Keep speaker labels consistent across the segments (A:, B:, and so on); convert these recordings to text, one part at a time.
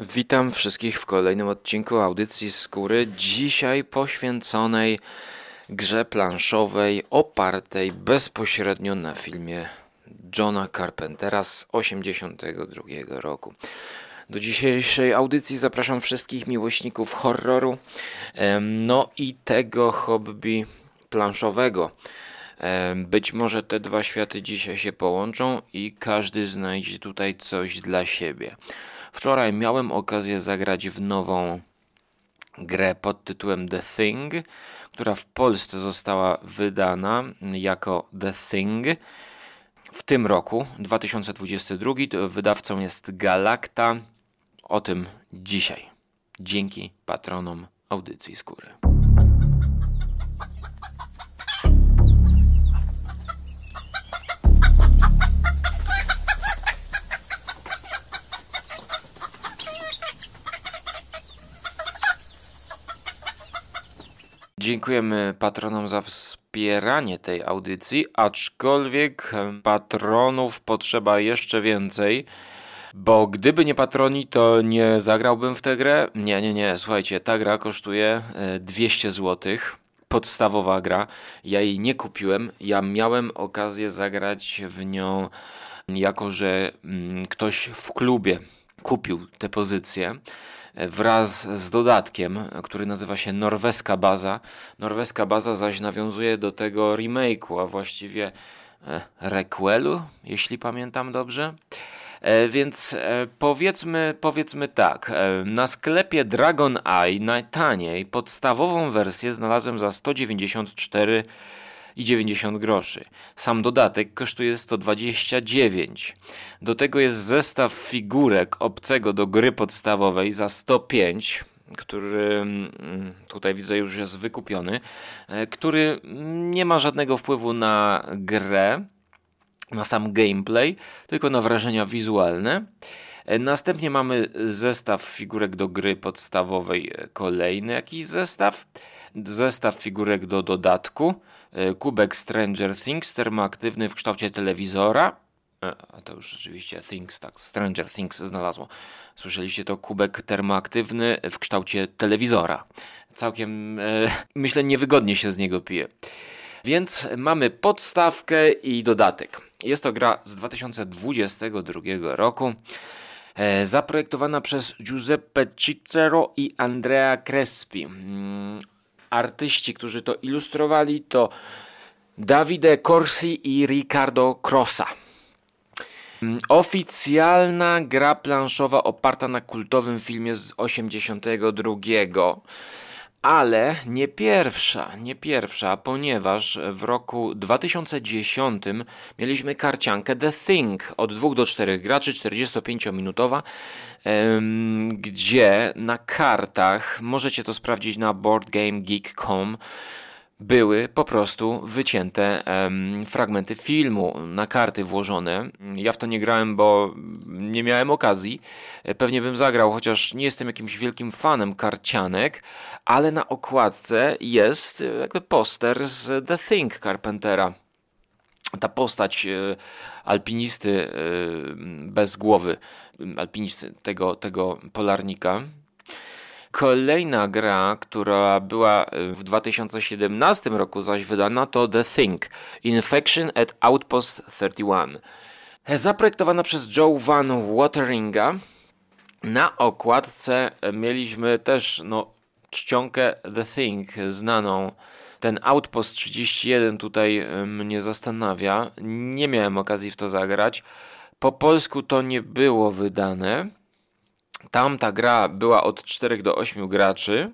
A: Witam wszystkich w kolejnym odcinku audycji Skóry, dzisiaj poświęconej grze planszowej opartej bezpośrednio na filmie Johna Carpentera z 1982 roku. Do dzisiejszej audycji zapraszam wszystkich miłośników horroru, no i tego hobby planszowego. Być może te dwa światy dzisiaj się połączą i każdy znajdzie tutaj coś dla siebie. Wczoraj miałem okazję zagrać w nową grę pod tytułem The Thing, która w Polsce została wydana jako The Thing. W tym roku, 2022, wydawcą jest Galacta. O tym dzisiaj. Dzięki patronom audycji skóry. Dziękujemy patronom za wspieranie tej audycji, aczkolwiek patronów potrzeba jeszcze więcej. Bo gdyby nie patroni, to nie zagrałbym w tę grę. Nie, nie, nie. Słuchajcie, ta gra kosztuje 200 zł. Podstawowa gra. Ja jej nie kupiłem. Ja miałem okazję zagrać w nią, jako że mm, ktoś w klubie kupił tę pozycję wraz z dodatkiem, który nazywa się Norweska Baza. Norweska Baza zaś nawiązuje do tego remake'u, a właściwie e, requelu, jeśli pamiętam dobrze. E, więc e, powiedzmy, powiedzmy tak, na sklepie Dragon Eye najtaniej podstawową wersję znalazłem za 194 i 90 groszy. Sam dodatek kosztuje 129. Do tego jest zestaw figurek obcego do gry podstawowej za 105 który mm, tutaj widzę już jest wykupiony, e, który nie ma żadnego wpływu na grę, na sam gameplay, tylko na wrażenia wizualne. E, następnie mamy zestaw figurek do gry podstawowej, e, kolejny jakiś zestaw, zestaw figurek do dodatku, kubek Stranger Things termoaktywny w kształcie telewizora. E, a to już rzeczywiście Things, tak, Stranger Things znalazło. Słyszeliście to kubek termoaktywny w kształcie telewizora. Całkiem, e, myślę, niewygodnie się z niego pije. Więc mamy podstawkę i dodatek. Jest to gra z 2022 roku. E, zaprojektowana przez Giuseppe Cicero i Andrea Crespi. Artyści, którzy to ilustrowali, to Davide Corsi i Riccardo Crossa. Oficjalna gra planszowa oparta na kultowym filmie z 82 ale nie pierwsza, nie pierwsza, ponieważ w roku 2010 mieliśmy karciankę The Thing. Od 2 do 4 graczy, 45-minutowa, gdzie na kartach, możecie to sprawdzić na boardgamegeek.com, były po prostu wycięte fragmenty filmu na karty włożone. Ja w to nie grałem, bo nie miałem okazji. Pewnie bym zagrał, chociaż nie jestem jakimś wielkim fanem karcianek, ale na okładce jest jakby poster z The Thing Carpentera. Ta postać e, alpinisty e, bez głowy, alpinisty tego, tego polarnika, Kolejna gra, która była e, w 2017 roku zaś wydana to The Thing Infection at Outpost 31. Zaprojektowana przez Joe Van Wateringa. Na okładce mieliśmy też no, czcionkę The Thing znaną. Ten Outpost 31 tutaj e, mnie zastanawia. Nie miałem okazji w to zagrać. Po polsku to nie było wydane. Tam ta gra była od 4 do 8 graczy.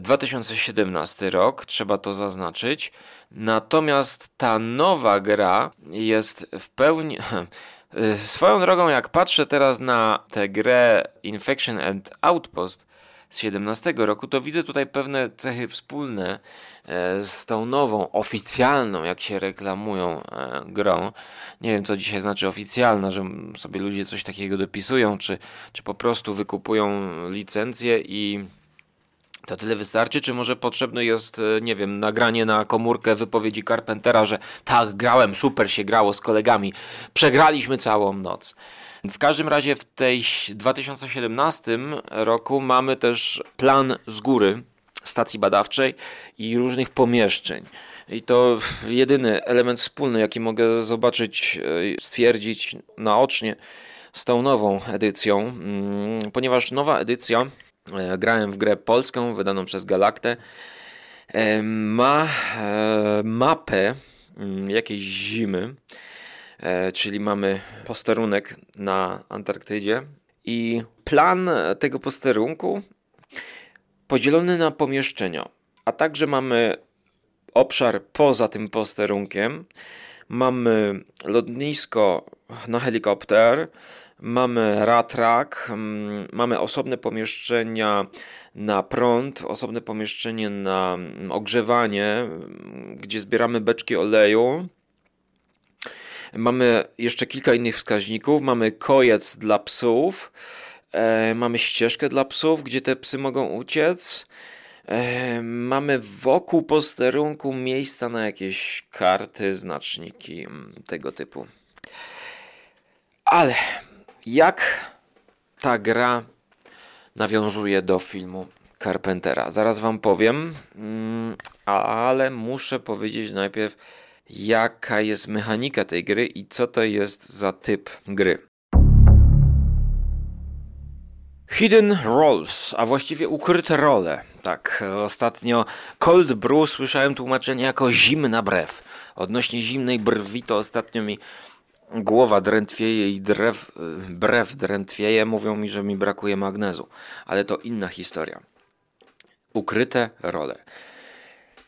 A: 2017 rok, trzeba to zaznaczyć. Natomiast ta nowa gra jest w pełni. Swoją drogą, jak patrzę teraz na tę grę Infection and Outpost, z 17 roku, to widzę tutaj pewne cechy wspólne e, z tą nową, oficjalną, jak się reklamują, e, grą. Nie wiem, co dzisiaj znaczy oficjalna, że sobie ludzie coś takiego dopisują, czy, czy po prostu wykupują licencję i to tyle wystarczy, czy może potrzebne jest, e, nie wiem, nagranie na komórkę wypowiedzi Carpentera, że tak, grałem, super się grało z kolegami, przegraliśmy całą noc. W każdym razie w tej 2017 roku mamy też plan z góry stacji badawczej i różnych pomieszczeń. I to jedyny element wspólny, jaki mogę zobaczyć, e, stwierdzić naocznie z tą nową edycją, mm, ponieważ nowa edycja, e, grałem w grę polską wydaną przez Galaktę, e, ma mapę mm, jakiejś zimy, czyli mamy posterunek na Antarktydzie i plan tego posterunku podzielony na pomieszczenia, a także mamy obszar poza tym posterunkiem. Mamy lotnisko na helikopter, mamy ratrak, mm, mamy osobne pomieszczenia na prąd, osobne pomieszczenie na mm, ogrzewanie, mm, gdzie zbieramy beczki oleju. Mamy jeszcze kilka innych wskaźników. Mamy kojec dla psów, e, mamy ścieżkę dla psów, gdzie te psy mogą uciec. Mamy wokół posterunku miejsca na jakieś karty, znaczniki mm, tego typu. Ale jak ta gra nawiązuje do filmu Carpentera? Zaraz wam powiem, mm, ale muszę powiedzieć najpierw, jaka jest mechanika tej gry i co to jest za typ gry. Hidden Roles, a właściwie ukryte role. Tak, ostatnio Cold Brew słyszałem tłumaczenie jako zimna brew. Odnośnie zimnej brwi to ostatnio mi głowa drętwieje i drew, brew drętwieje. Mówią mi, że mi brakuje magnezu. Ale to inna historia. Ukryte role.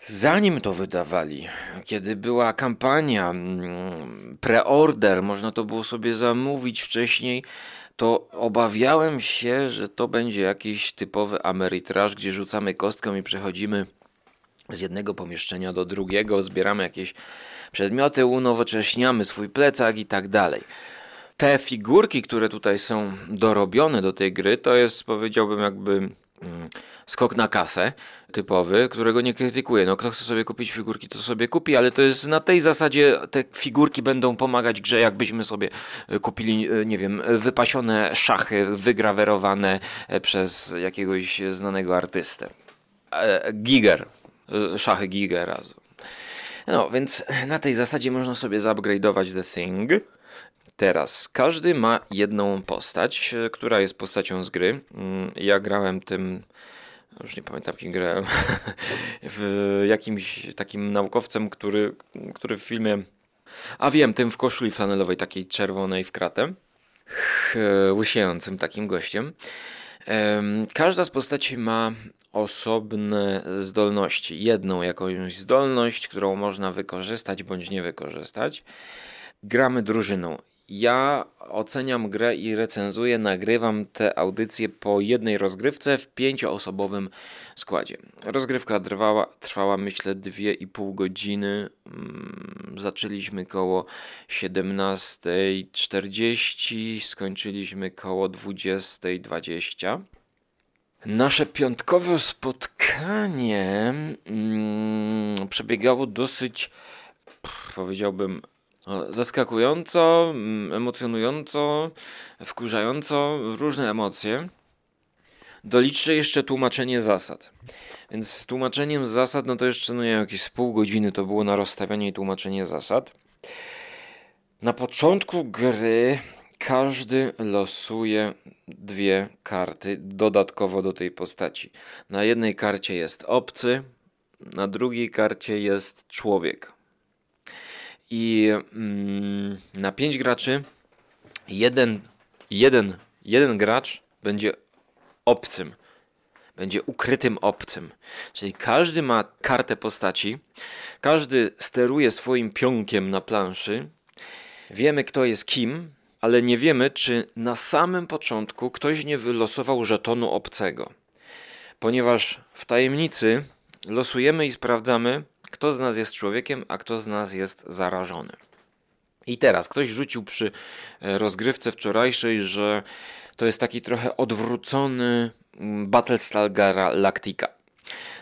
A: Zanim to wydawali, kiedy była kampania, mm, preorder, można to było sobie zamówić wcześniej, to obawiałem się, że to będzie jakiś typowy amerytraż, gdzie rzucamy kostką i przechodzimy z jednego pomieszczenia do drugiego, zbieramy jakieś przedmioty, unowocześniamy swój plecak i tak dalej. Te figurki, które tutaj są dorobione do tej gry, to jest powiedziałbym jakby skok na kasę typowy, którego nie krytykuję. No kto chce sobie kupić figurki, to sobie kupi, ale to jest na tej zasadzie te figurki będą pomagać grze, jakbyśmy sobie e, kupili, e, nie wiem, wypasione szachy wygrawerowane e, przez jakiegoś znanego artystę. Giger. Szachy Gigera. No, więc na tej zasadzie można sobie zupgrade'ować The Thing. Teraz każdy ma jedną postać, e, która jest postacią z gry. Mm, ja grałem tym, już nie pamiętam kim grałem, w jakimś takim naukowcem, który, który w filmie, a wiem, tym w koszuli flanelowej, takiej czerwonej w kratę, łysiejącym takim gościem. Każda z postaci ma osobne zdolności. Jedną jakąś zdolność, którą można wykorzystać bądź nie wykorzystać. Gramy drużyną. Ja oceniam grę i recenzuję, nagrywam te audycje po jednej rozgrywce w pięcioosobowym składzie. Rozgrywka trwała, trwała myślę 2,5 godziny. Mm, zaczęliśmy koło 17.40, skończyliśmy koło 20.20. Nasze piątkowe spotkanie mm, przebiegało dosyć, powiedziałbym, Zaskakująco, mm, emocjonująco, wkurzająco, różne emocje. Doliczę jeszcze tłumaczenie zasad. Więc z tłumaczeniem zasad, no to jeszcze no, jakieś pół godziny to było na rozstawianie i tłumaczenie zasad. Na początku gry każdy losuje dwie karty dodatkowo do tej postaci. Na jednej karcie jest obcy, na drugiej karcie jest człowiek. I mm, na 5 graczy jeden, jeden, jeden gracz będzie obcym. Będzie ukrytym obcym. Czyli każdy ma kartę postaci, każdy steruje swoim pionkiem na planszy. Wiemy, kto jest kim, ale nie wiemy, czy na samym początku ktoś nie wylosował żetonu obcego. Ponieważ w tajemnicy losujemy i sprawdzamy, kto z nas jest człowiekiem, a kto z nas jest zarażony. I teraz ktoś rzucił przy e, rozgrywce wczorajszej, że to jest taki trochę odwrócony mm, Battlestar Galactica.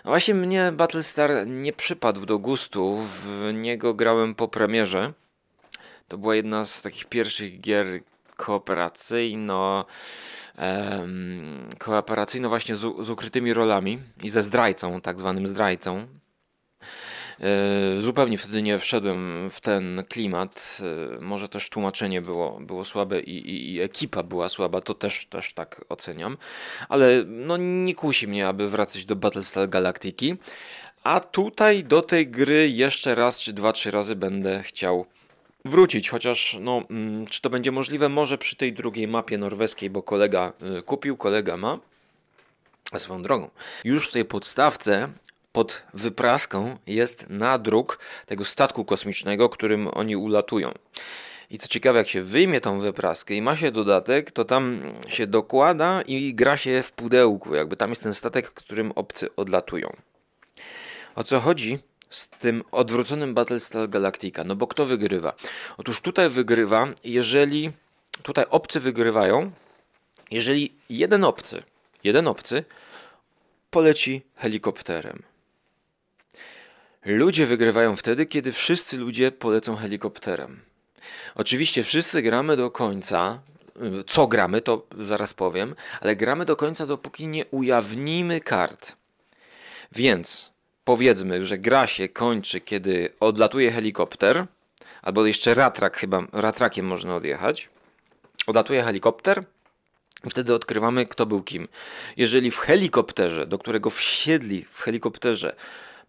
A: No właśnie mnie Battlestar nie przypadł do gustu, w niego grałem po premierze. To była jedna z takich pierwszych gier kooperacyjno em, kooperacyjno właśnie z, z ukrytymi rolami i ze zdrajcą, tak zwanym zdrajcą. E, zupełnie wtedy nie wszedłem w ten klimat. E, może też tłumaczenie było, było słabe i, i, i, ekipa była słaba, to też, też tak oceniam. Ale no, nie kusi mnie, aby wracać do Battlestar Galactiki. A tutaj do tej gry jeszcze raz czy dwa, trzy razy będę chciał wrócić, chociaż no, mm, czy to będzie możliwe? Może przy tej drugiej mapie norweskiej, bo kolega y, kupił, kolega ma. Swoją drogą, już w tej podstawce pod wypraską jest nadruk tego statku kosmicznego, którym oni ulatują. I co ciekawe, jak się wyjmie tą wypraskę i ma się dodatek, to tam się dokłada i gra się w pudełku. Jakby tam jest ten statek, którym obcy odlatują. O co chodzi? z tym odwróconym Battlestar Galactica. No bo kto wygrywa? Otóż tutaj wygrywa, jeżeli tutaj obcy wygrywają, jeżeli jeden obcy, jeden obcy poleci helikopterem. Ludzie wygrywają wtedy, kiedy wszyscy ludzie polecą helikopterem. Oczywiście wszyscy gramy do końca. Co gramy, to zaraz powiem, ale gramy do końca, dopóki nie ujawnimy kart. Więc powiedzmy, że gra się kończy, kiedy odlatuje helikopter, albo jeszcze ratrak chyba, ratrakiem można odjechać. Odlatuje helikopter, wtedy odkrywamy, kto był kim. Jeżeli w helikopterze, do którego wsiedli w helikopterze,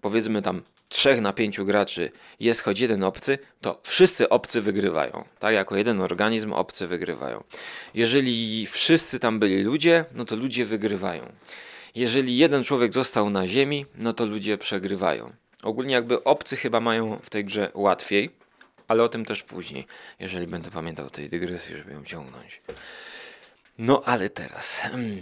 A: powiedzmy tam trzech na pięciu graczy jest choć jeden obcy, to wszyscy obcy wygrywają. Tak, jako jeden organizm obcy wygrywają. Jeżeli wszyscy tam byli ludzie, no to ludzie wygrywają. Jeżeli jeden człowiek został na ziemi, no to ludzie przegrywają. Ogólnie jakby obcy chyba mają w tej grze łatwiej, ale o tym też później, jeżeli będę pamiętał tej dygresji, żeby ją ciągnąć. No ale teraz hmm,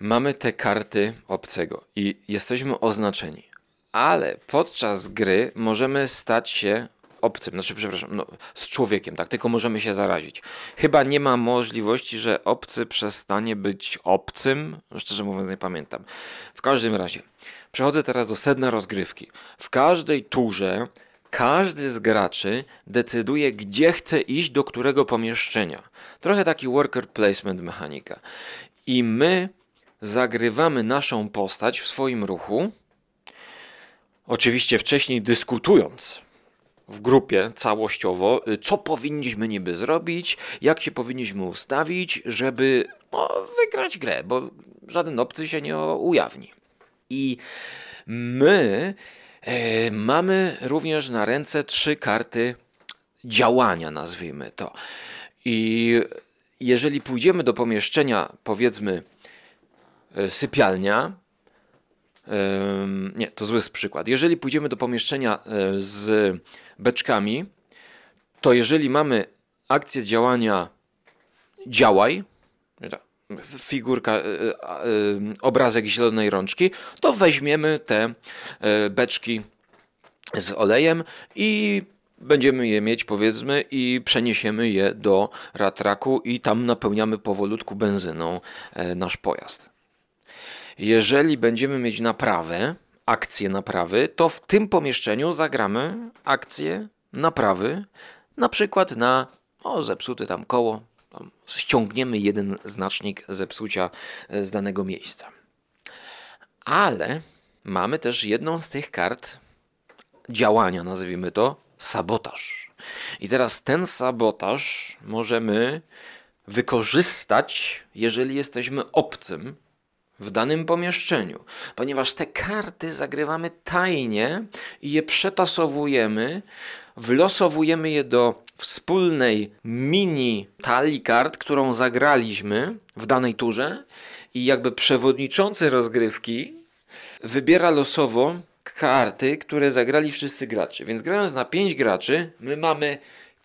A: mamy te karty obcego i jesteśmy oznaczeni ale podczas gry możemy stać się obcym, znaczy przepraszam, no, z człowiekiem, tak, tylko możemy się zarazić. Chyba nie ma możliwości, że obcy przestanie być obcym, szczerze mówiąc nie pamiętam. W każdym razie, przechodzę teraz do sedna rozgrywki. W każdej turze każdy z graczy decyduje, gdzie chce iść, do którego pomieszczenia. Trochę taki worker placement mechanika. I my zagrywamy naszą postać w swoim ruchu, Oczywiście wcześniej dyskutując w grupie całościowo, y, co powinniśmy niby zrobić, jak się powinniśmy ustawić, żeby no, wygrać grę, bo żaden obcy się nie ujawni. I my e, mamy również na ręce trzy karty działania, nazwijmy to. I jeżeli pójdziemy do pomieszczenia, powiedzmy, e, sypialnia, nie, to zły przykład. Jeżeli pójdziemy do pomieszczenia e, z beczkami, to jeżeli mamy akcję działania działaj, figurka, e, e, obrazek zielonej rączki, to weźmiemy te beczki z olejem i będziemy je mieć, powiedzmy, i przeniesiemy je do ratraku i tam napełniamy powolutku benzyną nasz pojazd. Jeżeli będziemy mieć naprawę, akcję naprawy, to w tym pomieszczeniu zagramy akcję naprawy, na przykład na o, zepsute tam koło, tam ściągniemy jeden znacznik zepsucia e, z danego miejsca. Ale mamy też jedną z tych kart działania, nazwijmy to sabotaż. I teraz ten sabotaż możemy wykorzystać, jeżeli jesteśmy obcym w danym pomieszczeniu, ponieważ te karty zagrywamy tajnie i je przetasowujemy, wlosowujemy je do wspólnej mini talii kart, którą zagraliśmy w danej turze i jakby przewodniczący rozgrywki wybiera losowo karty, które zagrali wszyscy gracze. Więc grając na 5 graczy, my mamy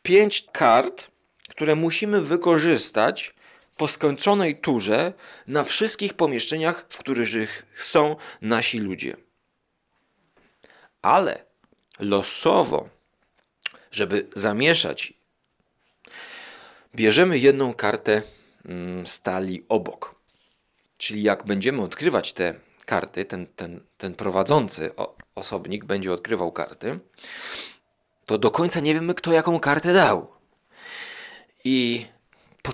A: 5 kart, które musimy wykorzystać po skończonej turze na wszystkich pomieszczeniach, w których są nasi ludzie. Ale losowo, żeby zamieszać, bierzemy jedną kartę mm, stali obok. Czyli jak będziemy odkrywać te karty, ten, ten, ten prowadzący osobnik będzie odkrywał karty, to do końca nie wiemy, kto jaką kartę dał. I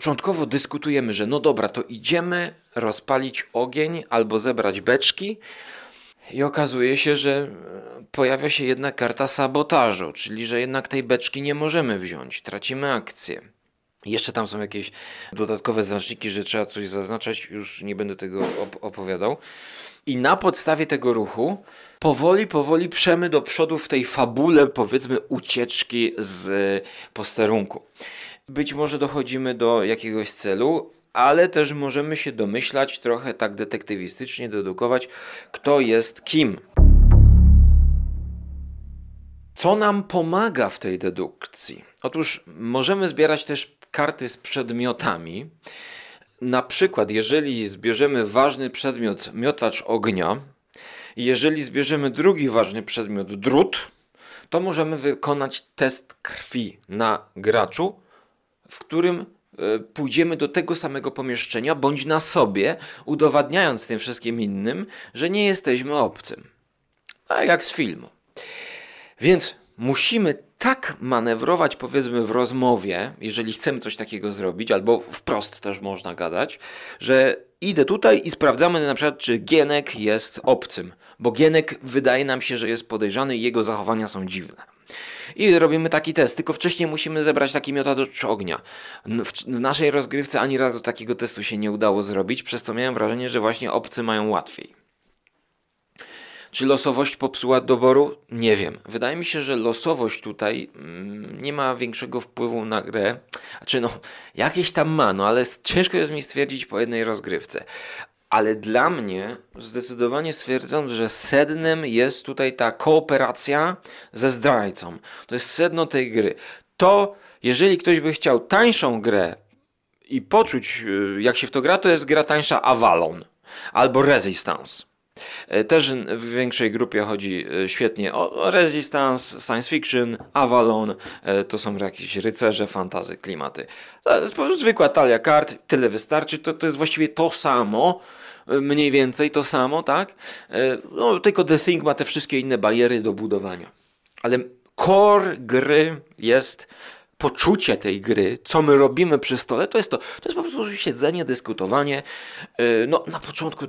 A: początkowo dyskutujemy, że no dobra, to idziemy rozpalić ogień albo zebrać beczki. I okazuje się, że pojawia się jedna karta sabotażu, czyli że jednak tej beczki nie możemy wziąć, tracimy akcję. Jeszcze tam są jakieś dodatkowe znaczniki, że trzeba coś zaznaczać, już nie będę tego op opowiadał. I na podstawie tego ruchu powoli, powoli przemy do przodu w tej fabule, powiedzmy, ucieczki z posterunku. Być może dochodzimy do jakiegoś celu, ale też możemy się domyślać, trochę tak detektywistycznie dedukować, kto jest kim. Co nam pomaga w tej dedukcji? Otóż możemy zbierać też karty z przedmiotami. Na przykład, jeżeli zbierzemy ważny przedmiot miotacz ognia, jeżeli zbierzemy drugi ważny przedmiot drut, to możemy wykonać test krwi na graczu, w którym e, pójdziemy do tego samego pomieszczenia bądź na sobie, udowadniając tym wszystkim innym, że nie jesteśmy obcym. A jak z filmu. Więc musimy tak manewrować, powiedzmy, w rozmowie, jeżeli chcemy coś takiego zrobić, albo wprost też można gadać, że idę tutaj i sprawdzamy na przykład, czy Gienek jest obcym, bo Gienek wydaje nam się, że jest podejrzany i jego zachowania są dziwne. I robimy taki test, tylko wcześniej musimy zebrać taki miotacz ognia. W, w naszej rozgrywce ani razu takiego testu się nie udało zrobić, przez to miałem wrażenie, że właśnie obcy mają łatwiej. Czy losowość popsuła doboru? Nie wiem. Wydaje mi się, że losowość tutaj mm, nie ma większego wpływu na grę. Znaczy, no, jakieś tam ma, no ale ciężko jest mi stwierdzić po jednej rozgrywce. Ale dla mnie zdecydowanie stwierdzam, że sednem jest tutaj ta kooperacja ze zdrajcą. To jest sedno tej gry. To, jeżeli ktoś by chciał tańszą grę i poczuć, y, jak się w to gra, to jest gra tańsza Avalon albo Resistance. E, też w większej grupie chodzi e, świetnie o Resistance, Science Fiction, Avalon, e, to są jakieś rycerze, fantazy, klimaty. Zwykła talia kart, tyle wystarczy, to, to jest właściwie to samo, mniej więcej to samo, tak? No, tylko The Thing ma te wszystkie inne bariery do budowania. Ale core gry jest poczucie tej gry, co my robimy przy stole, to jest to. To jest po prostu siedzenie, dyskutowanie. No, na początku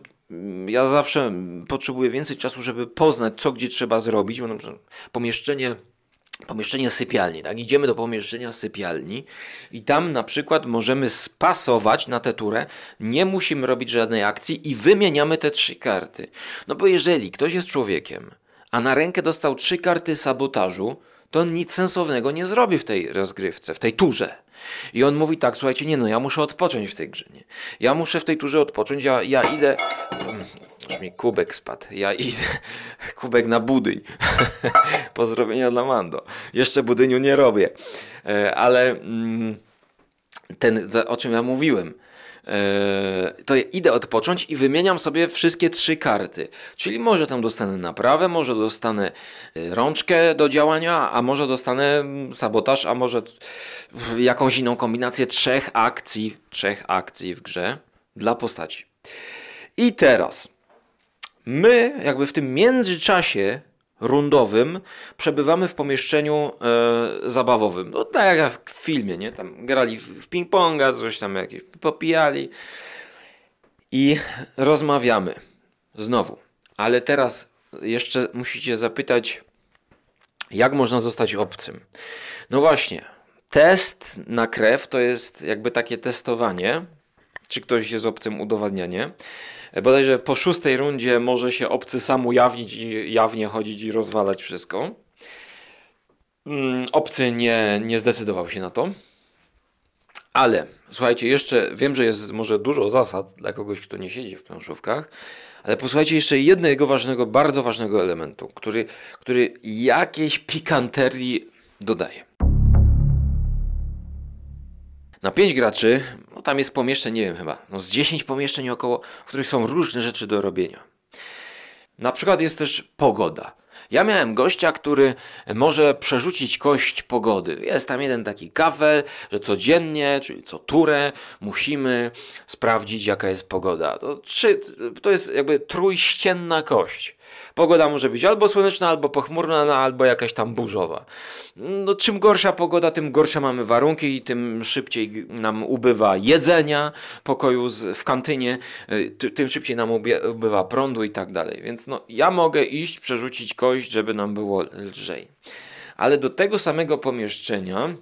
A: ja zawsze potrzebuję więcej czasu, żeby poznać, co gdzie trzeba zrobić. Pomieszczenie pomieszczenie sypialni, tak? Idziemy do pomieszczenia sypialni i tam na przykład możemy spasować na tę turę, nie musimy robić żadnej akcji i wymieniamy te trzy karty. No bo jeżeli ktoś jest człowiekiem, a na rękę dostał trzy karty sabotażu, to on nic sensownego nie zrobi w tej rozgrywce, w tej turze. I on mówi tak, słuchajcie, nie no, ja muszę odpocząć w tej grze, nie? Ja muszę w tej turze odpocząć, ja, ja idę... Aż mi kubek spadł. Ja idę... Kubek na budyń. Pozdrowienia dla Mando. Jeszcze budyniu nie robię. E, ale mm, ten, o czym ja mówiłem, to idę odpocząć i wymieniam sobie wszystkie trzy karty. Czyli może tam dostanę naprawę, może dostanę e, rączkę do działania, a może dostanę mm, sabotaż, a może jakąś inną kombinację trzech akcji, trzech akcji w grze dla postaci. I teraz my jakby w tym międzyczasie rundowym przebywamy w pomieszczeniu e, zabawowym. No tak jak w filmie, nie? Tam grali w ping-ponga, coś tam jakieś popijali i rozmawiamy. Znowu. Ale teraz jeszcze musicie zapytać, jak można zostać obcym. No właśnie, test na krew to jest jakby takie testowanie, czy ktoś jest obcym udowadnianie. Bodajże po szóstej rundzie może się obcy sam ujawnić i jawnie chodzić i rozwalać wszystko. Mm, obcy nie, nie zdecydował się na to. Ale słuchajcie, jeszcze wiem, że jest może dużo zasad dla kogoś, kto nie siedzi w planszówkach, ale posłuchajcie jeszcze jednego ważnego, bardzo ważnego elementu, który, który jakiejś pikanterii dodaje. Na 5 graczy, no tam jest pomieszczeń, nie wiem chyba, no z 10 pomieszczeń około, w których są różne rzeczy do robienia. Na przykład jest też pogoda. Ja miałem gościa, który może przerzucić kość pogody. Jest tam jeden taki kafel, że codziennie, czyli co turę, musimy sprawdzić, jaka jest pogoda. To, trzy, to jest jakby trójścienna kość. Pogoda może być albo słoneczna, albo pochmurna, no, albo jakaś tam burzowa. No, czym gorsza pogoda, tym gorsze mamy warunki i tym szybciej nam ubywa jedzenia, pokoju z, w kantynie, y, tym szybciej nam ubywa prądu i tak dalej. Więc no, ja mogę iść, przerzucić kość, żeby nam było lżej. Ale do tego samego pomieszczenia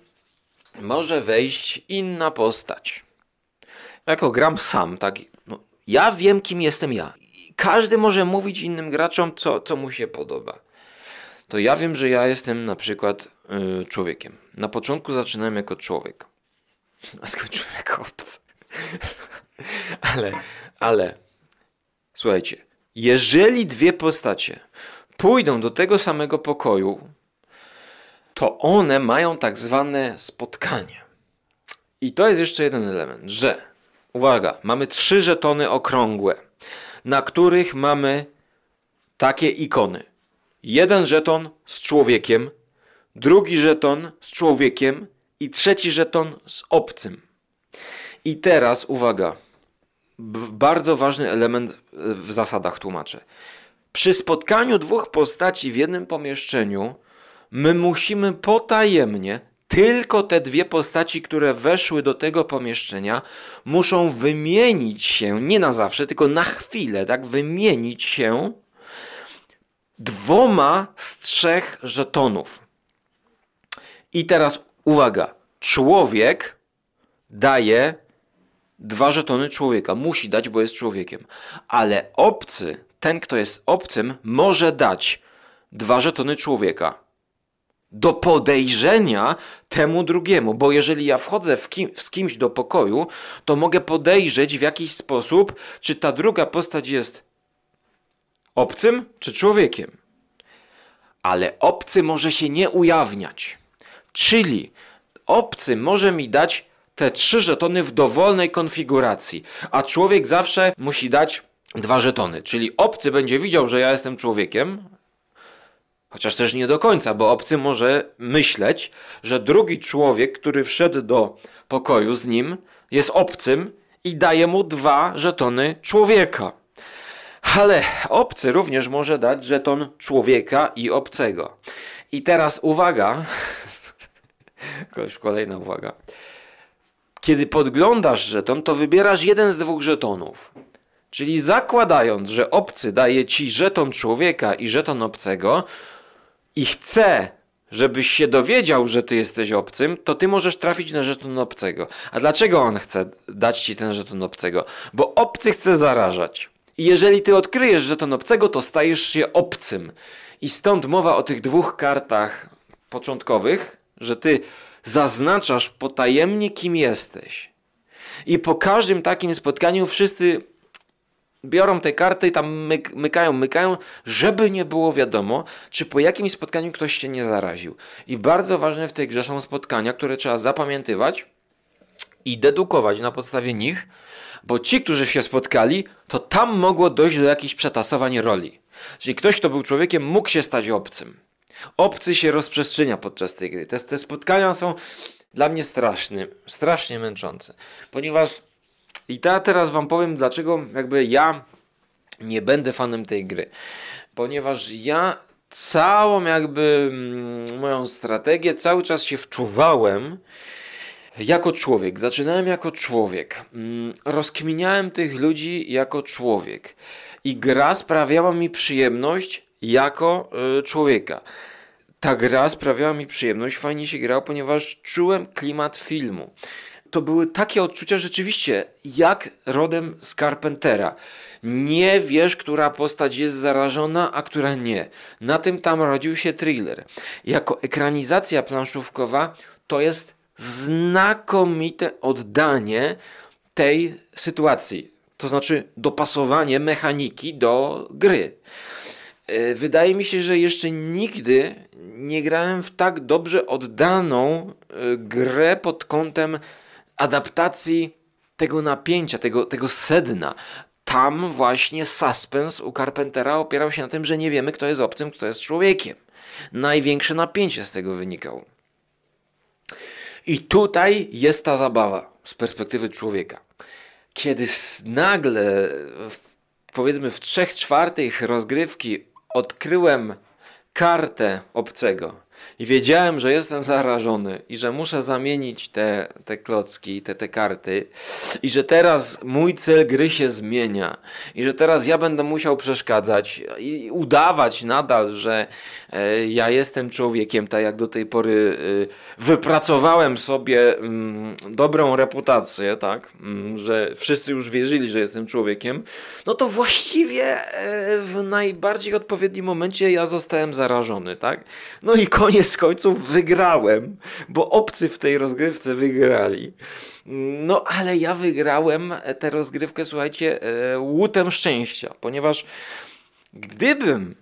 A: może wejść inna postać. Jako gram sam, tak, no, ja wiem, kim jestem ja każdy może mówić innym graczom, co, co mu się podoba. To ja wiem, że ja jestem na przykład yy, człowiekiem. Na początku zaczynałem jako człowiek, a skończyłem jako obcy. ale, ale, słuchajcie, jeżeli dwie postacie pójdą do tego samego pokoju, to one mają tak zwane spotkanie. I to jest jeszcze jeden element, że, uwaga, mamy trzy żetony okrągłe na których mamy takie ikony. Jeden żeton z człowiekiem, drugi żeton z człowiekiem i trzeci żeton z obcym. I teraz uwaga, bardzo ważny element w zasadach tłumaczę. Przy spotkaniu dwóch postaci w jednym pomieszczeniu, my musimy potajemnie tylko te dwie postaci, które weszły do tego pomieszczenia, muszą wymienić się, nie na zawsze, tylko na chwilę, tak, wymienić się dwoma z trzech żetonów. I teraz uwaga, człowiek daje dwa żetony człowieka. Musi dać, bo jest człowiekiem. Ale obcy, ten, kto jest obcym, może dać dwa żetony człowieka do podejrzenia temu drugiemu, bo jeżeli ja wchodzę w kim, z kimś do pokoju, to mogę podejrzeć w jakiś sposób, czy ta druga postać jest obcym czy człowiekiem. Ale obcy może się nie ujawniać. Czyli obcy może mi dać te trzy żetony w dowolnej konfiguracji, a człowiek zawsze musi dać dwa żetony. Czyli obcy będzie widział, że ja jestem człowiekiem, Chociaż też nie do końca, bo obcy może myśleć, że drugi człowiek, który wszedł do pokoju z nim, jest obcym i daje mu dwa żetony człowieka. Ale obcy również może dać żeton człowieka i obcego. I teraz uwaga, kolejna uwaga. Kiedy podglądasz żeton, to wybierasz jeden z dwóch żetonów. Czyli zakładając, że obcy daje ci żeton człowieka i żeton obcego, i chce, żebyś się dowiedział, że ty jesteś obcym, to ty możesz trafić na żeton obcego. A dlaczego on chce dać ci ten żeton obcego? Bo obcy chce zarażać. I jeżeli ty odkryjesz żeton obcego, to stajesz się obcym. I stąd mowa o tych dwóch kartach początkowych, że ty zaznaczasz potajemnie, kim jesteś. I po każdym takim spotkaniu wszyscy biorą te karty i tam myk, mykają, mykają, żeby nie było wiadomo, czy po jakimś spotkaniu ktoś się nie zaraził. I bardzo ważne w tej grze są spotkania, które trzeba zapamiętywać i dedukować na podstawie nich, bo ci, którzy się spotkali, to tam mogło dojść do jakichś przetasowań roli. Czyli ktoś, kto był człowiekiem, mógł się stać obcym. Obcy się rozprzestrzenia podczas tej gry. Te, te spotkania są dla mnie straszne, strasznie męczące, ponieważ i ta teraz wam powiem, dlaczego jakby ja nie będę fanem tej gry. Ponieważ ja całą jakby mm, moją strategię cały czas się wczuwałem jako człowiek. Zaczynałem jako człowiek. Mm, rozkminiałem tych ludzi jako człowiek. I gra sprawiała mi przyjemność jako y, człowieka. Ta gra sprawiała mi przyjemność, fajnie się grało, ponieważ czułem klimat filmu to były takie odczucia rzeczywiście, jak rodem z Carpentera. Nie wiesz, która postać jest zarażona, a która nie. Na tym tam rodził się thriller. Jako ekranizacja planszówkowa to jest znakomite oddanie tej sytuacji. To znaczy dopasowanie mechaniki do gry. E, wydaje mi się, że jeszcze nigdy nie grałem w tak dobrze oddaną e, grę pod kątem adaptacji tego napięcia, tego, tego sedna. Tam właśnie suspens u Carpentera opierał się na tym, że nie wiemy, kto jest obcym, kto jest człowiekiem. Największe napięcie z tego wynikało. I tutaj jest ta zabawa z perspektywy człowieka. Kiedy nagle, powiedzmy w trzech czwartych rozgrywki, odkryłem kartę obcego i wiedziałem, że jestem zarażony i że muszę zamienić te, te klocki, te, te karty i że teraz mój cel gry się zmienia i że teraz ja będę musiał przeszkadzać i udawać nadal, że e, ja jestem człowiekiem, tak jak do tej pory e, wypracowałem sobie mm, dobrą reputację, tak, mm, że wszyscy już wierzyli, że jestem człowiekiem, no to właściwie e, w najbardziej odpowiednim momencie ja zostałem zarażony, tak? No i koniec koniec końców wygrałem, bo obcy w tej rozgrywce wygrali. No, ale ja wygrałem tę rozgrywkę, słuchajcie, e, łutem szczęścia, ponieważ gdybym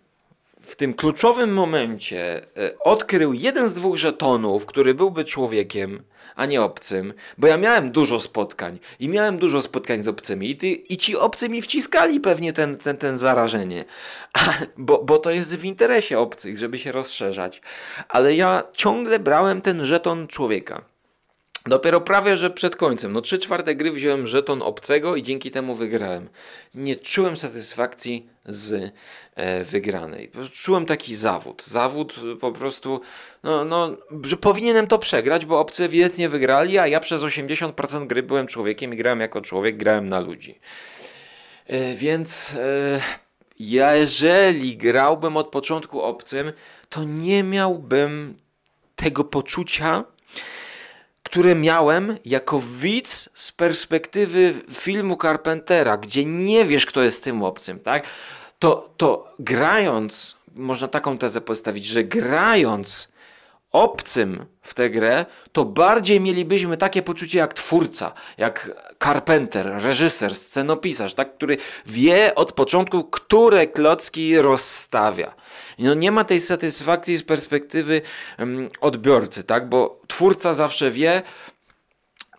A: w tym kluczowym momencie e, odkrył jeden z dwóch żetonów, który byłby człowiekiem, a nie obcym, bo ja miałem dużo spotkań i miałem dużo spotkań z obcymi i, ty, i ci obcy mi wciskali pewnie ten, ten, ten zarażenie, a, bo, bo to jest w interesie obcych, żeby się rozszerzać, ale ja ciągle brałem ten żeton człowieka. Dopiero prawie, że przed końcem, no trzy czwarte gry wziąłem żeton obcego i dzięki temu wygrałem. Nie czułem satysfakcji z e, wygranej. Czułem taki zawód. Zawód po prostu, no, no, że powinienem to przegrać, bo obcy ewidentnie wygrali, a ja przez 80% gry byłem człowiekiem i grałem jako człowiek, grałem na ludzi. E, więc e, jeżeli grałbym od początku obcym, to nie miałbym tego poczucia, które miałem jako widz z perspektywy filmu Carpentera, gdzie nie wiesz, kto jest tym obcym, tak? To, to grając, można taką tezę postawić, że grając obcym w tę grę, to bardziej mielibyśmy takie poczucie jak twórca, jak Carpenter, reżyser, scenopisarz, tak, który wie od początku, które klocki rozstawia. No nie ma tej satysfakcji z perspektywy um, odbiorcy, tak? Bo twórca zawsze wie,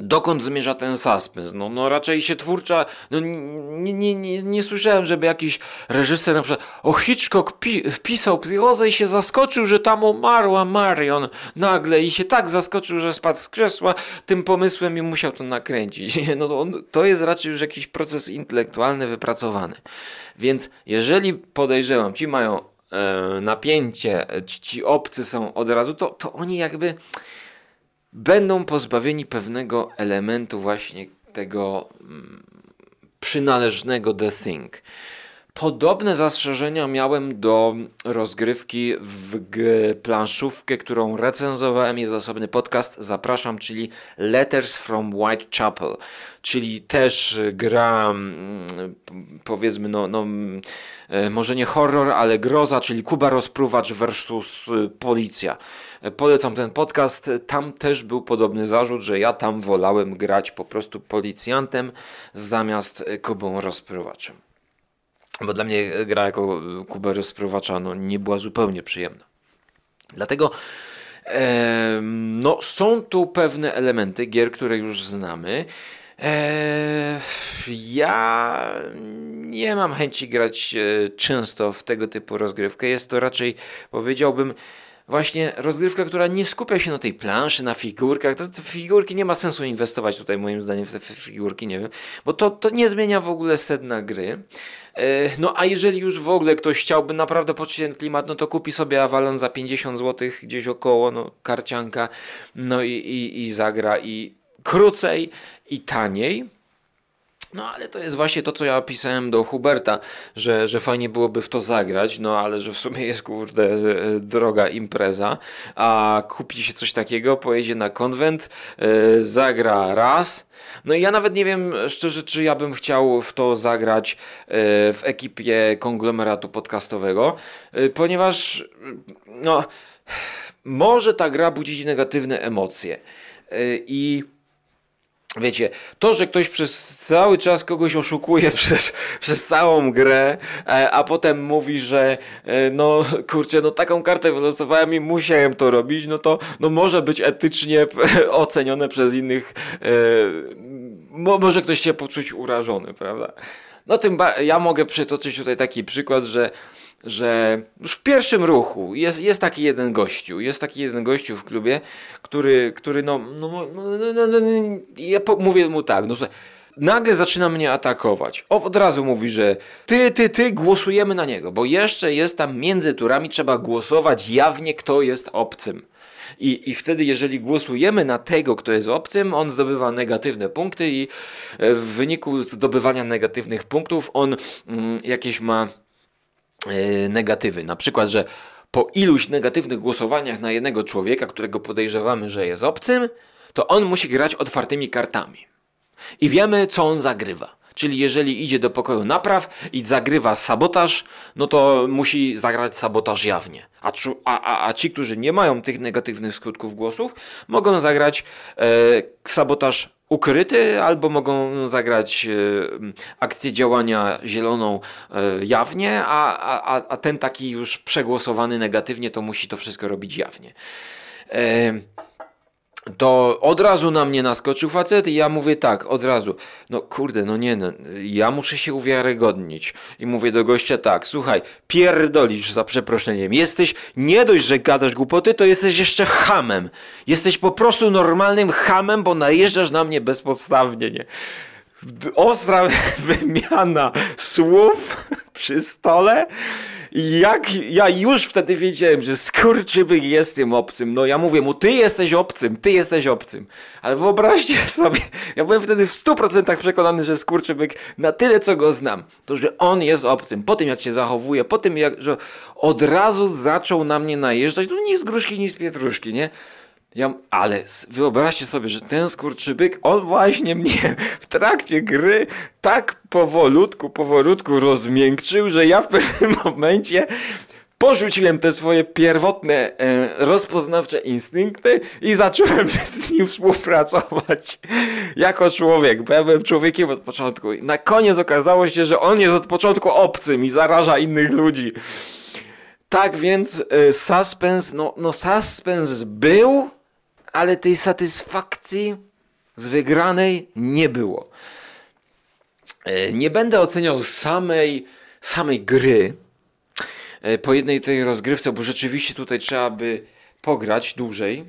A: dokąd zmierza ten suspens. No, no raczej się twórcza, no nie, nie, nie, nie słyszałem, żeby jakiś reżyser na przykład, o Hitchcock pi, pisał psychozę i się zaskoczył, że tam umarła Marion nagle i się tak zaskoczył, że spadł z krzesła tym pomysłem i musiał to nakręcić. No to, to jest raczej już jakiś proces intelektualny wypracowany. Więc jeżeli podejrzewam, ci mają E, napięcie, ci, ci obcy są od razu, to, to oni jakby będą pozbawieni pewnego elementu właśnie tego mm, przynależnego The Thing. Podobne zastrzeżenia miałem do rozgrywki w planszówkę, którą recenzowałem. Jest osobny podcast, zapraszam, czyli Letters from Whitechapel, czyli też gra, mm, powiedzmy, no, no e, może nie horror, ale groza, czyli Kuba Rozpruwacz versus y, Policja. Polecam ten podcast. Tam też był podobny zarzut, że ja tam wolałem grać po prostu policjantem zamiast Kubą Rozpruwaczem bo dla mnie gra jako Kuba rozprowacza no, nie była zupełnie przyjemna. Dlatego e, no, są tu pewne elementy gier, które już znamy. E, ja nie mam chęci grać e, często w tego typu rozgrywkę. Jest to raczej, powiedziałbym, właśnie rozgrywka, która nie skupia się na tej planszy, na figurkach. To, to figurki nie ma sensu inwestować tutaj moim zdaniem w te figurki, nie wiem, bo to, to nie zmienia w ogóle sedna gry. E, no a jeżeli już w ogóle ktoś chciałby naprawdę poczuć ten klimat, no to kupi sobie Avalon za 50 zł gdzieś około, no karcianka, no i, i, i zagra i krócej i taniej. No ale to jest właśnie to, co ja opisałem do Huberta, że, że fajnie byłoby w to zagrać, no ale że w sumie jest kurde e, droga impreza, a kupi się coś takiego, pojedzie na konwent, yy, zagra raz, no i ja nawet nie wiem szczerze, czy ja bym chciał w to zagrać yy, w ekipie konglomeratu podcastowego, yy, ponieważ no, może ta gra budzić negatywne emocje i Wiecie, to, że ktoś przez cały czas kogoś oszukuje przez, przez całą grę, e, a potem mówi, że e, no kurczę, no taką kartę wylosowałem i musiałem to robić, no to no może być etycznie ocenione przez innych. E, może ktoś się poczuć urażony, prawda? No tym ja mogę przytoczyć tutaj taki przykład, że że już w pierwszym ruchu jest, jest taki jeden gościu, jest taki jeden gościu w klubie, który, który no, no, no, no, no, no ja mówię mu tak, no, nagle zaczyna mnie atakować. Od razu mówi, że ty, ty, ty, głosujemy na niego, bo jeszcze jest tam między turami, trzeba głosować jawnie, kto jest obcym. I, I wtedy, jeżeli głosujemy na tego, kto jest obcym, on zdobywa negatywne punkty, i e, w wyniku zdobywania negatywnych punktów on mm, jakieś ma e, negatywy. Na przykład, że po iluś negatywnych głosowaniach na jednego człowieka, którego podejrzewamy, że jest obcym, to on musi grać otwartymi kartami. I wiemy, co on zagrywa. Czyli jeżeli idzie do pokoju napraw i zagrywa sabotaż, no to musi zagrać sabotaż jawnie. A, a, a ci, którzy nie mają tych negatywnych skutków głosów, mogą zagrać e, sabotaż ukryty, albo mogą zagrać e, akcję działania zieloną e, jawnie, a, a, a ten taki już przegłosowany negatywnie, to musi to wszystko robić jawnie. To od razu na mnie naskoczył facet i ja mówię tak, od razu, no kurde, no nie, no, ja muszę się uwiarygodnić. I mówię do gościa tak, słuchaj, pierdolisz za przeproszeniem, jesteś, nie dość, że gadasz głupoty, to jesteś jeszcze hamem. Jesteś po prostu normalnym hamem, bo najeżdżasz na mnie bezpodstawnie, nie? Ostra wymiana słów przy stole jak ja już wtedy wiedziałem, że skurczybyk jest tym obcym. No ja mówię mu, ty jesteś obcym, ty jesteś obcym. Ale wyobraźcie sobie, ja byłem wtedy w 100% przekonany, że skurczybyk na tyle, co go znam, to że on jest obcym. Po tym, jak się zachowuje, po tym, jak, że od razu zaczął na mnie najeżdżać, no nie z gruszki, nie z pietruszki, nie? Ja, ale wyobraźcie sobie, że ten skurczybyk, on właśnie mnie w trakcie gry tak powolutku, powolutku rozmiękczył, że ja w pewnym momencie porzuciłem te swoje pierwotne, e, rozpoznawcze instynkty i zacząłem z nim współpracować jako człowiek, bo ja byłem człowiekiem od początku. I na koniec okazało się, że on jest od początku obcym i zaraża innych ludzi. Tak więc e, suspens, no, no suspens był, ale tej satysfakcji z wygranej nie było. E, nie będę oceniał samej, samej gry e, po jednej tej rozgrywce, bo rzeczywiście tutaj trzeba by pograć dłużej,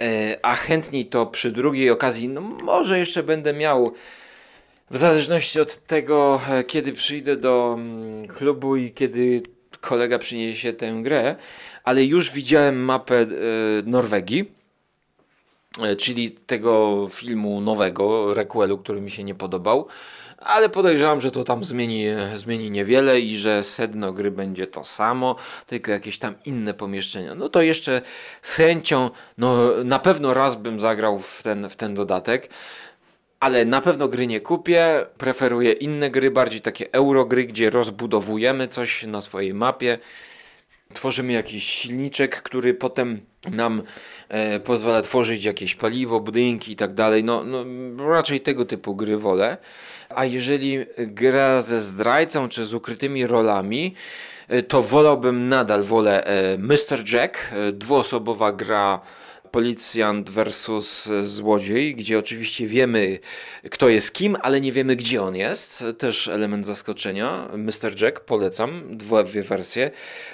A: e, a chętniej to przy drugiej okazji, no może jeszcze będę miał w zależności od tego, kiedy przyjdę do mm, klubu i kiedy kolega przyniesie tę grę, ale już widziałem mapę Norwegii czyli tego filmu nowego, requelu, który mi się nie podobał, ale podejrzewam, że to tam zmieni, zmieni niewiele i że sedno gry będzie to samo, tylko jakieś tam inne pomieszczenia. No to jeszcze z chęcią, no na pewno raz bym zagrał w ten, w ten dodatek, ale na pewno gry nie kupię, preferuję inne gry, bardziej takie eurogry, gdzie rozbudowujemy coś na swojej mapie, tworzymy jakiś silniczek, który potem nam e, pozwala tworzyć jakieś paliwo, budynki i tak dalej. No, no raczej tego typu gry wolę. A jeżeli gra ze zdrajcą czy z ukrytymi rolami, e, to wolałbym nadal wolę e, Mr. Jack, e, dwuosobowa gra policjant versus złodziej, gdzie oczywiście wiemy, kto jest kim, ale nie wiemy, gdzie on jest. Też element zaskoczenia. Mr. Jack polecam, dwie wersje.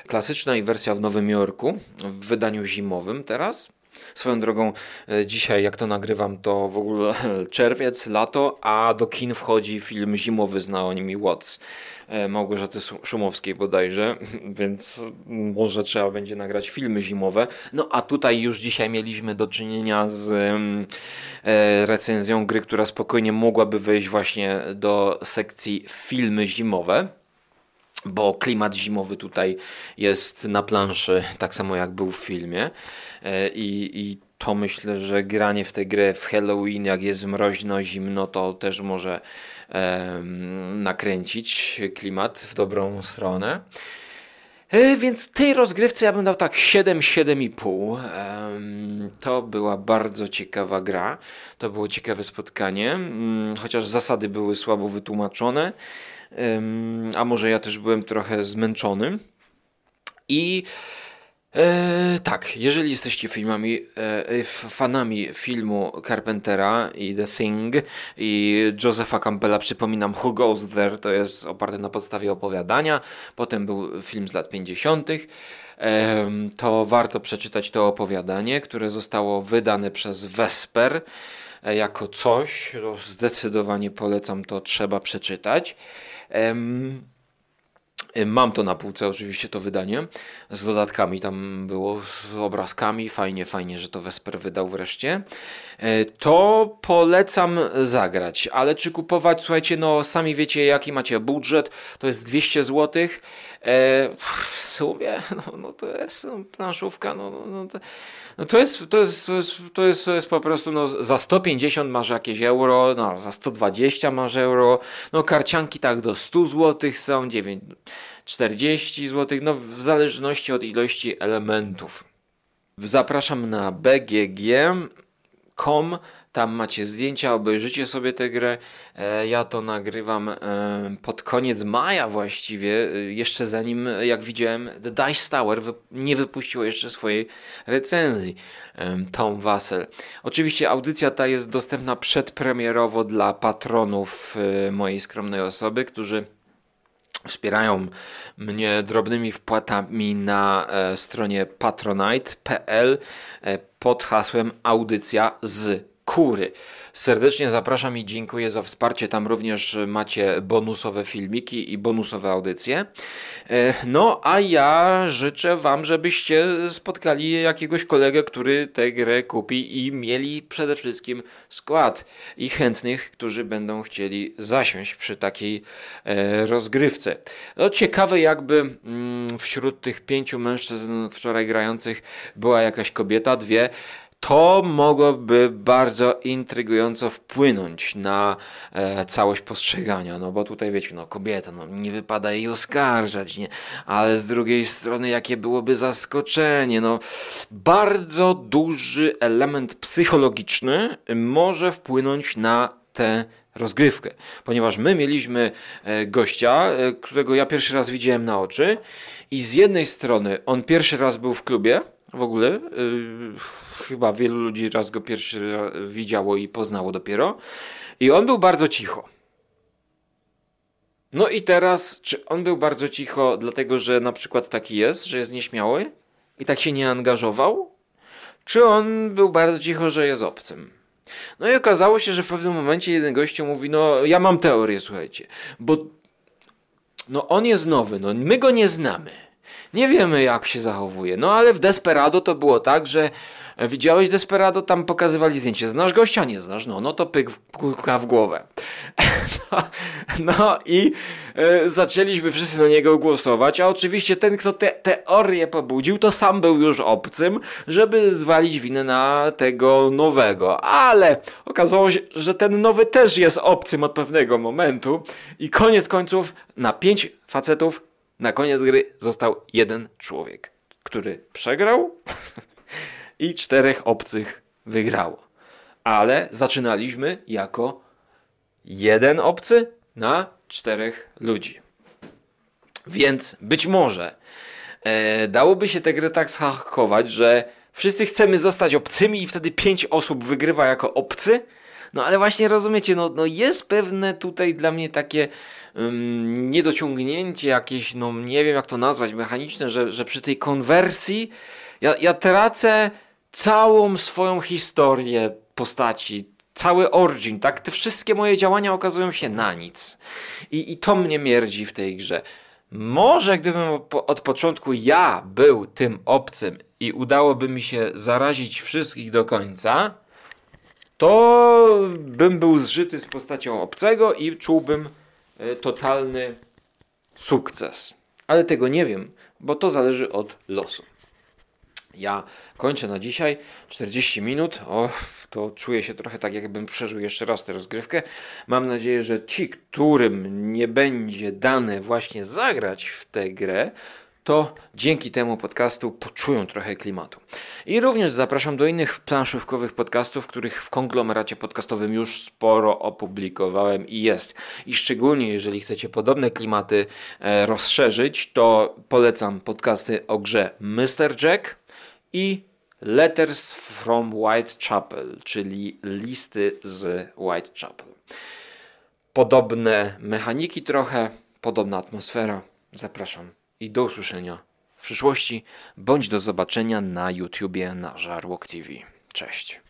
A: Klasyczna i wersja w Nowym Jorku, w wydaniu zimowym teraz. Swoją drogą, e, dzisiaj jak to nagrywam, to w ogóle czerwiec, lato, a do kin wchodzi film zimowy z Naomi Watts. E, Małgorzaty Szumowskiej bodajże, więc może trzeba będzie nagrać filmy zimowe. No a tutaj już dzisiaj mieliśmy do czynienia z e, recenzją gry, która spokojnie mogłaby wejść właśnie do sekcji filmy zimowe bo klimat zimowy tutaj jest na planszy, tak samo jak był w filmie. E, I, i to myślę, że granie w tę grę w Halloween, jak jest mroźno, zimno, to też może nakręcić klimat w dobrą stronę. E, więc tej rozgrywce ja bym dał tak 7, 7,5. To była bardzo ciekawa gra. To było ciekawe spotkanie, mm, chociaż zasady były słabo wytłumaczone. A może ja też byłem trochę zmęczony. I E, tak, jeżeli jesteście filmami, e, fanami filmu Carpentera i The Thing i Josepha Campbella, przypominam Who Goes There, to jest oparte na podstawie opowiadania, potem był film z lat 50., e, to warto przeczytać to opowiadanie, które zostało wydane przez Vesper e, jako coś. No, zdecydowanie polecam to, trzeba przeczytać. Mam to na półce, oczywiście to wydanie z dodatkami. Tam było z obrazkami. Fajnie, fajnie, że to Wesper wydał wreszcie. E, to polecam zagrać, ale czy kupować? Słuchajcie, no sami wiecie, jaki macie budżet. To jest 200 zł. E, w sumie, no, no to jest no. No, no, no to no to jest, to jest, to jest, to jest, to jest po prostu, no za 150 masz jakieś euro, no za 120 masz euro, no karcianki tak do 100 zł są, 9, 40 zł, no w zależności od ilości elementów. Zapraszam na bgg.com tam macie zdjęcia, obejrzycie sobie tę grę. E, ja to nagrywam e, pod koniec maja właściwie, e, jeszcze zanim, jak widziałem, The Dice Tower nie wypuściło jeszcze swojej recenzji. Tom Wassel. Oczywiście audycja ta jest dostępna przedpremierowo dla patronów mojej skromnej osoby, którzy wspierają mnie drobnymi wpłatami na stronie patronite.pl pod hasłem audycja z kury. Serdecznie zapraszam i dziękuję za wsparcie. Tam również macie bonusowe filmiki i bonusowe audycje. E, no, a ja życzę Wam, żebyście spotkali jakiegoś kolegę, który tę grę kupi i mieli przede wszystkim skład i chętnych, którzy będą chcieli zasiąść przy takiej e, rozgrywce. No, ciekawe, jakby mm, wśród tych pięciu mężczyzn wczoraj grających była jakaś kobieta, dwie to mogłoby bardzo intrygująco wpłynąć na e, całość postrzegania, no bo tutaj wiecie, no kobieta, no nie wypada jej oskarżać, nie? ale z drugiej strony jakie byłoby zaskoczenie, no bardzo duży element psychologiczny może wpłynąć na tę rozgrywkę, ponieważ my mieliśmy e, gościa, e, którego ja pierwszy raz widziałem na oczy i z jednej strony on pierwszy raz był w klubie, w ogóle, yy, chyba wielu ludzi raz go pierwszy widziało i poznało dopiero. I on był bardzo cicho. No i teraz, czy on był bardzo cicho, dlatego że na przykład taki jest, że jest nieśmiały i tak się nie angażował? Czy on był bardzo cicho, że jest obcym? No i okazało się, że w pewnym momencie jeden gościu mówi: No, ja mam teorię, słuchajcie, bo no on jest nowy, no my go nie znamy. Nie wiemy, jak się zachowuje. No ale w Desperado to było tak, że widziałeś Desperado, tam pokazywali zdjęcie. Znasz gościa? Nie znasz. No, no to pyk w, kulka w głowę. No, no i e, zaczęliśmy wszyscy na niego głosować, a oczywiście ten, kto te teorię pobudził, to sam był już obcym, żeby zwalić winę na tego nowego. Ale okazało się, że ten nowy też jest obcym od pewnego momentu i koniec końców na pięć facetów na koniec gry został jeden człowiek, który przegrał i czterech obcych wygrało. Ale zaczynaliśmy jako jeden obcy na czterech ludzi. Więc być może e, dałoby się tę grę tak schakować, że wszyscy chcemy zostać obcymi i wtedy pięć osób wygrywa jako obcy. No ale właśnie rozumiecie, no, no jest pewne tutaj dla mnie takie um, niedociągnięcie jakieś, no nie wiem jak to nazwać, mechaniczne, że, że przy tej konwersji ja, ja tracę całą swoją historię postaci, cały origin, tak? Te wszystkie moje działania okazują się na nic. I, i to mnie mierdzi w tej grze. Może gdybym od początku ja był tym obcym i udałoby mi się zarazić wszystkich do końca, to bym był zżyty z postacią obcego i czułbym E, totalny sukces. Ale tego nie wiem, bo to zależy od losu. Ja kończę na dzisiaj 40 minut. O, to czuję się trochę tak, jakbym przeżył jeszcze raz tę rozgrywkę. Mam nadzieję, że ci, którym nie będzie dane właśnie zagrać w tę grę, to dzięki temu podcastu poczują trochę klimatu. I również zapraszam do innych planszówkowych podcastów, których w konglomeracie podcastowym już sporo opublikowałem i jest. I szczególnie jeżeli chcecie podobne klimaty e, rozszerzyć, to polecam podcasty o grze Mr. Jack i Letters from Whitechapel, czyli listy z Whitechapel. Podobne mechaniki trochę, podobna atmosfera. Zapraszam i do usłyszenia w przyszłości, bądź do zobaczenia na YouTubie na Żarłok TV. Cześć.